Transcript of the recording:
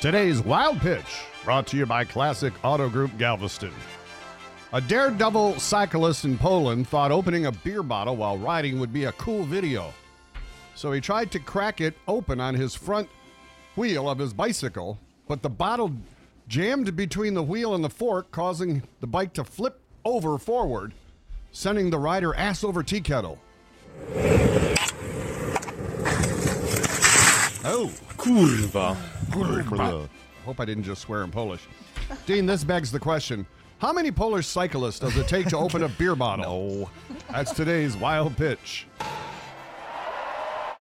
Today's Wild Pitch, brought to you by Classic Auto Group Galveston. A daredevil cyclist in Poland thought opening a beer bottle while riding would be a cool video. So he tried to crack it open on his front wheel of his bicycle, but the bottle jammed between the wheel and the fork, causing the bike to flip over forward, sending the rider ass over tea kettle. Oh. Kurwa. I hope I didn't just swear in Polish. Dean, this begs the question How many Polish cyclists does it take to open a beer bottle? No. That's today's wild pitch.